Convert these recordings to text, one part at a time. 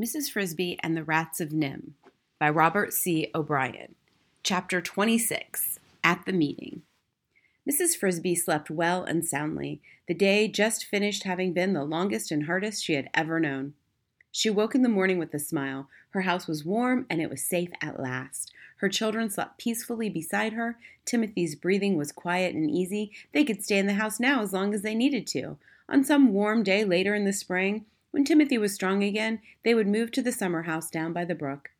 Mrs. Frisby and the Rats of NIMH by Robert C. O'Brien. Chapter 26 At the Meeting. Mrs. Frisby slept well and soundly, the day just finished having been the longest and hardest she had ever known. She woke in the morning with a smile. Her house was warm and it was safe at last. Her children slept peacefully beside her. Timothy's breathing was quiet and easy. They could stay in the house now as long as they needed to. On some warm day later in the spring, when Timothy was strong again, they would move to the summer house down by the brook.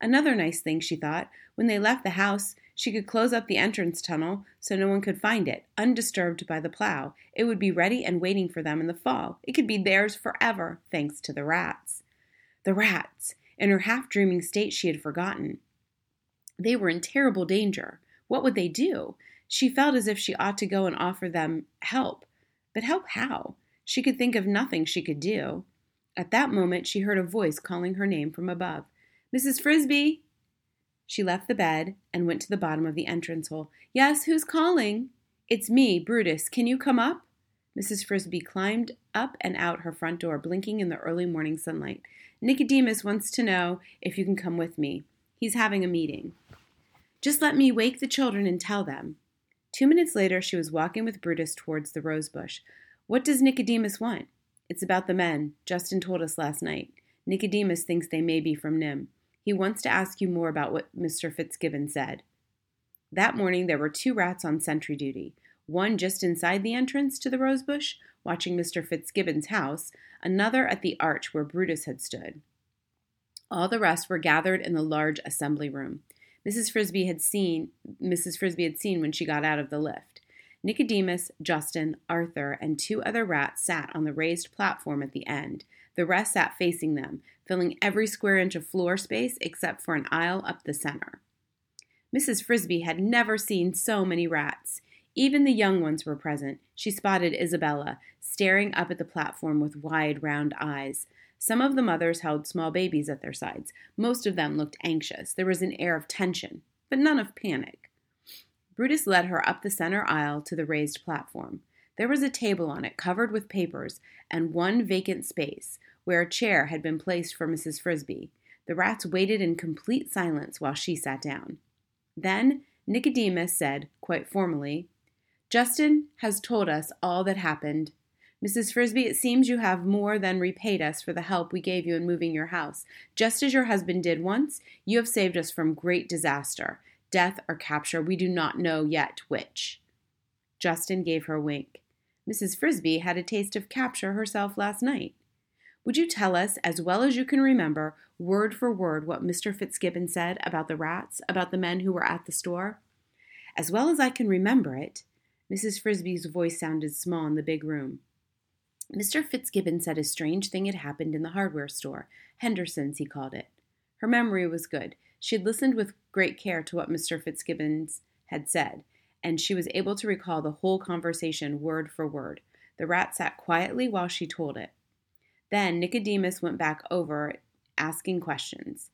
Another nice thing, she thought, when they left the house, she could close up the entrance tunnel so no one could find it, undisturbed by the plow. It would be ready and waiting for them in the fall. It could be theirs forever, thanks to the rats. The rats! In her half dreaming state, she had forgotten. They were in terrible danger. What would they do? She felt as if she ought to go and offer them help. But help how? She could think of nothing she could do. At that moment, she heard a voice calling her name from above Mrs. Frisby! She left the bed and went to the bottom of the entrance hole. Yes, who's calling? It's me, Brutus. Can you come up? Mrs. Frisby climbed up and out her front door, blinking in the early morning sunlight. Nicodemus wants to know if you can come with me. He's having a meeting. Just let me wake the children and tell them. Two minutes later, she was walking with Brutus towards the rose bush. What does Nicodemus want? It's about the men. Justin told us last night. Nicodemus thinks they may be from NIMH. He wants to ask you more about what Mr. Fitzgibbon said. That morning, there were two rats on sentry duty one just inside the entrance to the rosebush, watching Mr. Fitzgibbon's house, another at the arch where Brutus had stood. All the rest were gathered in the large assembly room. Mrs. Frisby had seen Mrs. Frisby had seen when she got out of the lift. Nicodemus, Justin, Arthur, and two other rats sat on the raised platform at the end. The rest sat facing them, filling every square inch of floor space except for an aisle up the center. Mrs. Frisby had never seen so many rats. Even the young ones were present. She spotted Isabella, staring up at the platform with wide, round eyes. Some of the mothers held small babies at their sides. Most of them looked anxious. There was an air of tension, but none of panic. Brutus led her up the center aisle to the raised platform. There was a table on it covered with papers and one vacant space where a chair had been placed for Mrs. Frisby. The rats waited in complete silence while she sat down. Then Nicodemus said, quite formally, Justin has told us all that happened. Mrs. Frisby, it seems you have more than repaid us for the help we gave you in moving your house. Just as your husband did once, you have saved us from great disaster death or capture. We do not know yet which. Justin gave her a wink. Mrs. Frisby had a taste of capture herself last night. Would you tell us, as well as you can remember, word for word, what Mr. Fitzgibbon said about the rats, about the men who were at the store? As well as I can remember it, Mrs. Frisby's voice sounded small in the big room. Mr. Fitzgibbon said a strange thing had happened in the hardware store, Henderson's, he called it. Her memory was good. She had listened with great care to what Mr. Fitzgibbons had said, and she was able to recall the whole conversation word for word. The rat sat quietly while she told it. Then Nicodemus went back over asking questions.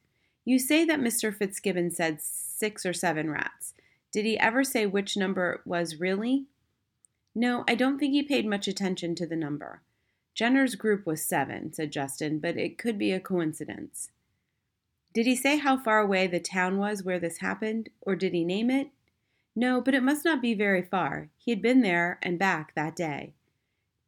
You say that Mr. Fitzgibbon said six or seven rats. Did he ever say which number it was really? No, I don't think he paid much attention to the number. Jenner's group was seven, said Justin, but it could be a coincidence. Did he say how far away the town was where this happened, or did he name it? No, but it must not be very far. He had been there and back that day.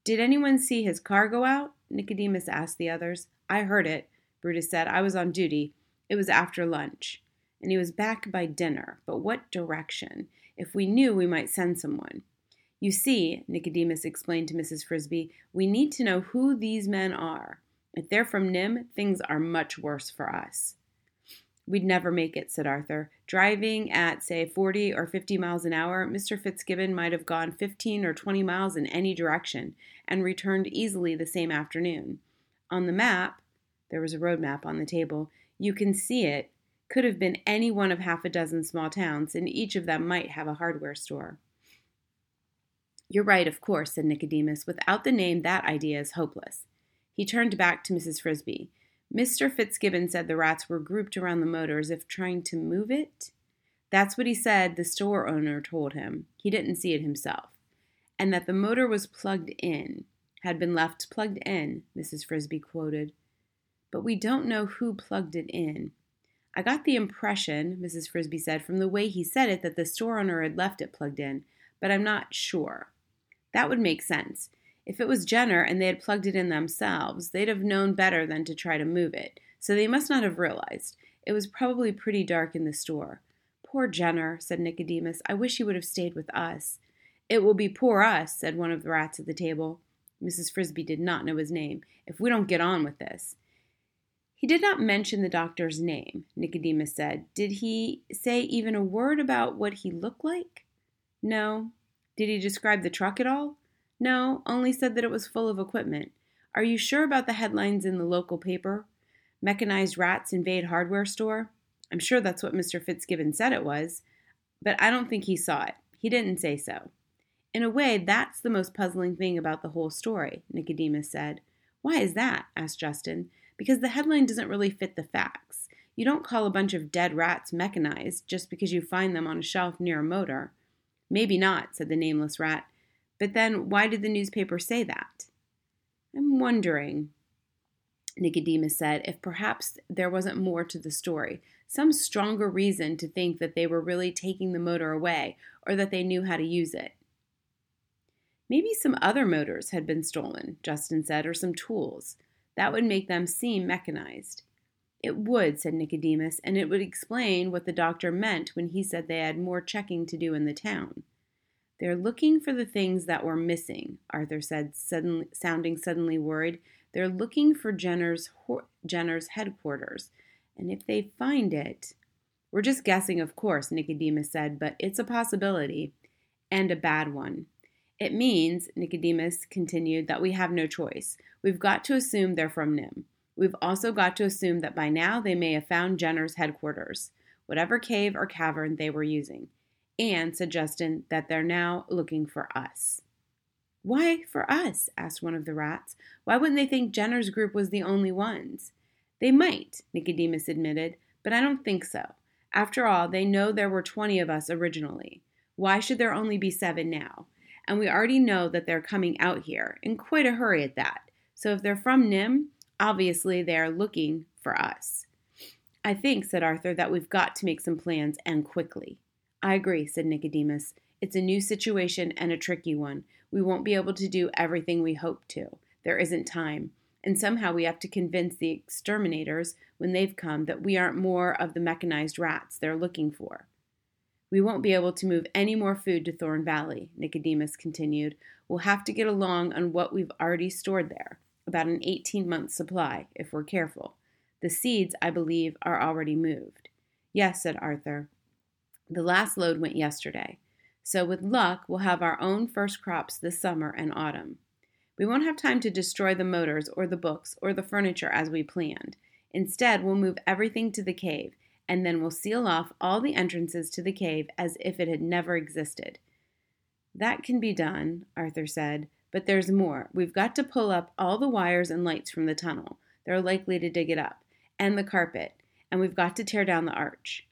Did anyone see his car go out? Nicodemus asked the others. I heard it, Brutus said. I was on duty. It was after lunch. And he was back by dinner. But what direction? If we knew, we might send someone. You see, Nicodemus explained to Mrs. Frisby, we need to know who these men are. If they're from NIMH, things are much worse for us. We'd never make it, said Arthur. Driving at, say, 40 or 50 miles an hour, Mr. Fitzgibbon might have gone 15 or 20 miles in any direction and returned easily the same afternoon. On the map, there was a road map on the table, you can see it could have been any one of half a dozen small towns, and each of them might have a hardware store. You're right, of course, said Nicodemus. Without the name, that idea is hopeless. He turned back to Mrs. Frisby. Mr. Fitzgibbon said the rats were grouped around the motor as if trying to move it. That's what he said the store owner told him. He didn't see it himself. And that the motor was plugged in, had been left plugged in, Mrs. Frisby quoted. but we don't know who plugged it in. I got the impression, Mrs. Frisby said, from the way he said it, that the store owner had left it plugged in, but I'm not sure. That would make sense. If it was Jenner and they had plugged it in themselves, they'd have known better than to try to move it, so they must not have realized. It was probably pretty dark in the store. Poor Jenner, said Nicodemus. I wish he would have stayed with us. It will be poor us, said one of the rats at the table. Mrs. Frisby did not know his name. If we don't get on with this. He did not mention the doctor's name, Nicodemus said. Did he say even a word about what he looked like? No. Did he describe the truck at all? No, only said that it was full of equipment. Are you sure about the headlines in the local paper? Mechanized rats invade hardware store? I'm sure that's what Mr. Fitzgibbon said it was, but I don't think he saw it. He didn't say so. In a way, that's the most puzzling thing about the whole story, Nicodemus said. Why is that? asked Justin. Because the headline doesn't really fit the facts. You don't call a bunch of dead rats mechanized just because you find them on a shelf near a motor. Maybe not, said the nameless rat. But then why did the newspaper say that? I'm wondering, Nicodemus said, if perhaps there wasn't more to the story, some stronger reason to think that they were really taking the motor away or that they knew how to use it. Maybe some other motors had been stolen, Justin said, or some tools. That would make them seem mechanized. It would, said Nicodemus, and it would explain what the doctor meant when he said they had more checking to do in the town. They're looking for the things that were missing, Arthur said, suddenly, sounding suddenly worried. They're looking for Jenner's, Jenner's headquarters, and if they find it. We're just guessing, of course, Nicodemus said, but it's a possibility, and a bad one. It means, Nicodemus continued, that we have no choice. We've got to assume they're from NIMH. We've also got to assume that by now they may have found Jenner's headquarters, whatever cave or cavern they were using, and, suggesting that they're now looking for us. Why for us? asked one of the rats. Why wouldn't they think Jenner's group was the only ones? They might, Nicodemus admitted, but I don't think so. After all, they know there were 20 of us originally. Why should there only be seven now? and we already know that they're coming out here, in quite a hurry at that. So if they're from NIMH, obviously they are looking for us. I think, said Arthur, that we've got to make some plans and quickly. I agree, said Nicodemus. It's a new situation and a tricky one. We won't be able to do everything we hope to. There isn't time. And somehow we have to convince the exterminators, when they've come, that we aren't more of the mechanized rats they're looking for. We won't be able to move any more food to Thorn Valley, Nicodemus continued. We'll have to get along on what we've already stored there, about an 18 month supply, if we're careful. The seeds, I believe, are already moved. Yes, said Arthur. The last load went yesterday. So, with luck, we'll have our own first crops this summer and autumn. We won't have time to destroy the motors or the books or the furniture as we planned. Instead, we'll move everything to the cave and then we'll seal off all the entrances to the cave as if it had never existed. That can be done, Arthur said, but there's more. We've got to pull up all the wires and lights from the tunnel. They're likely to dig it up, and the carpet, and we've got to tear down the arch.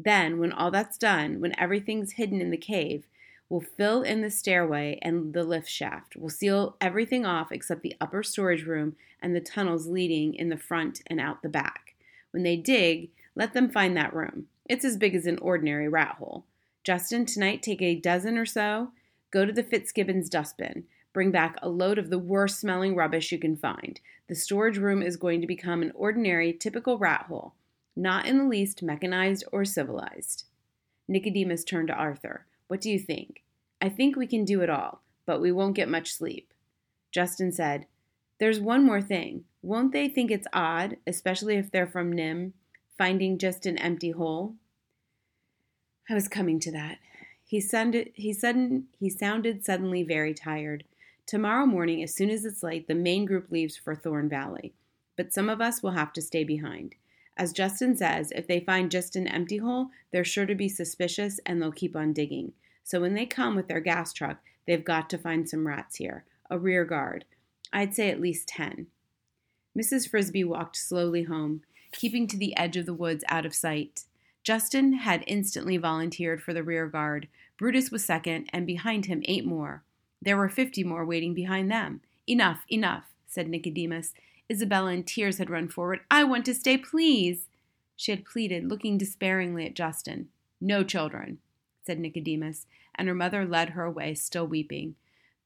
Then, when all that's done, when everything's hidden in the cave, we'll fill in the stairway and the lift shaft. We'll seal everything off except the upper storage room and the tunnels leading in the front and out the back. When they dig, let them find that room. It's as big as an ordinary rat hole. Justin, tonight take a dozen or so, go to the Fitzgibbons dustbin. Bring back a load of the worst smelling rubbish you can find. The storage room is going to become an ordinary, typical rat hole, not in the least mechanized or civilized. Nicodemus turned to Arthur. What do you think? I think we can do it all, but we won't get much sleep. Justin said, There's one more thing. Won't they think it's odd, especially if they're from NIMH, finding just an empty hole. I was coming to that. He sounded he sudden he sounded suddenly very tired. Tomorrow morning, as soon as it's light, the main group leaves for Thorn Valley. But some of us will have to stay behind. As Justin says, if they find just an empty hole, they're sure to be suspicious and they'll keep on digging. So when they come with their gas truck, they've got to find some rats here, a rear guard. I'd say at least ten. Mrs. Frisby walked slowly home keeping to the edge of the woods out of sight. Justin had instantly volunteered for the rear guard. Brutus was second, and behind him eight more. There were fifty more waiting behind them. Enough, enough, said Nicodemus. Isabella, in tears, had run forward. I want to stay, please. She had pleaded, looking despairingly at Justin. No children, said Nicodemus, and her mother led her away, still weeping.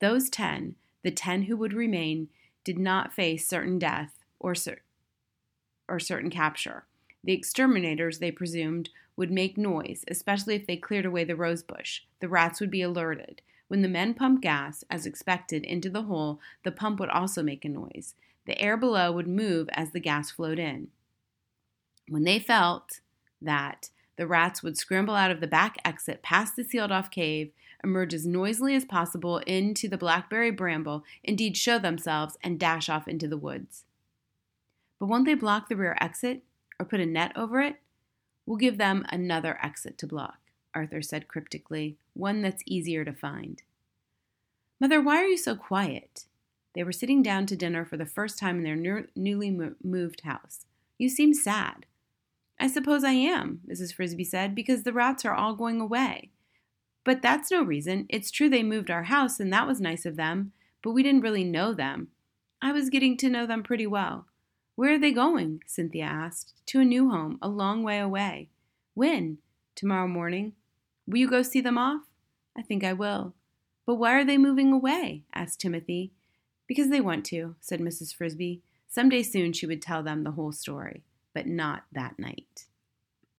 Those ten, the ten who would remain, did not face certain death or, cer- or certain capture. The exterminators, they presumed, would make noise, especially if they cleared away the rosebush. The rats would be alerted. When the men pumped gas, as expected, into the hole, the pump would also make a noise. The air below would move as the gas flowed in. When they felt that, the rats would scramble out of the back exit past the sealed off cave, emerge as noisily as possible into the blackberry bramble, indeed show themselves, and dash off into the woods. But won't they block the rear exit or put a net over it? We'll give them another exit to block, Arthur said cryptically, one that's easier to find. Mother, why are you so quiet? They were sitting down to dinner for the first time in their newly moved house. You seem sad. I suppose I am, Mrs. Frisby said, because the rats are all going away. But that's no reason. It's true they moved our house, and that was nice of them, but we didn't really know them. I was getting to know them pretty well. Where are they going? Cynthia asked. To a new home, a long way away. When? Tomorrow morning. Will you go see them off? I think I will. But why are they moving away? asked Timothy. Because they want to, said Mrs. Frisby. Some day soon she would tell them the whole story, but not that night.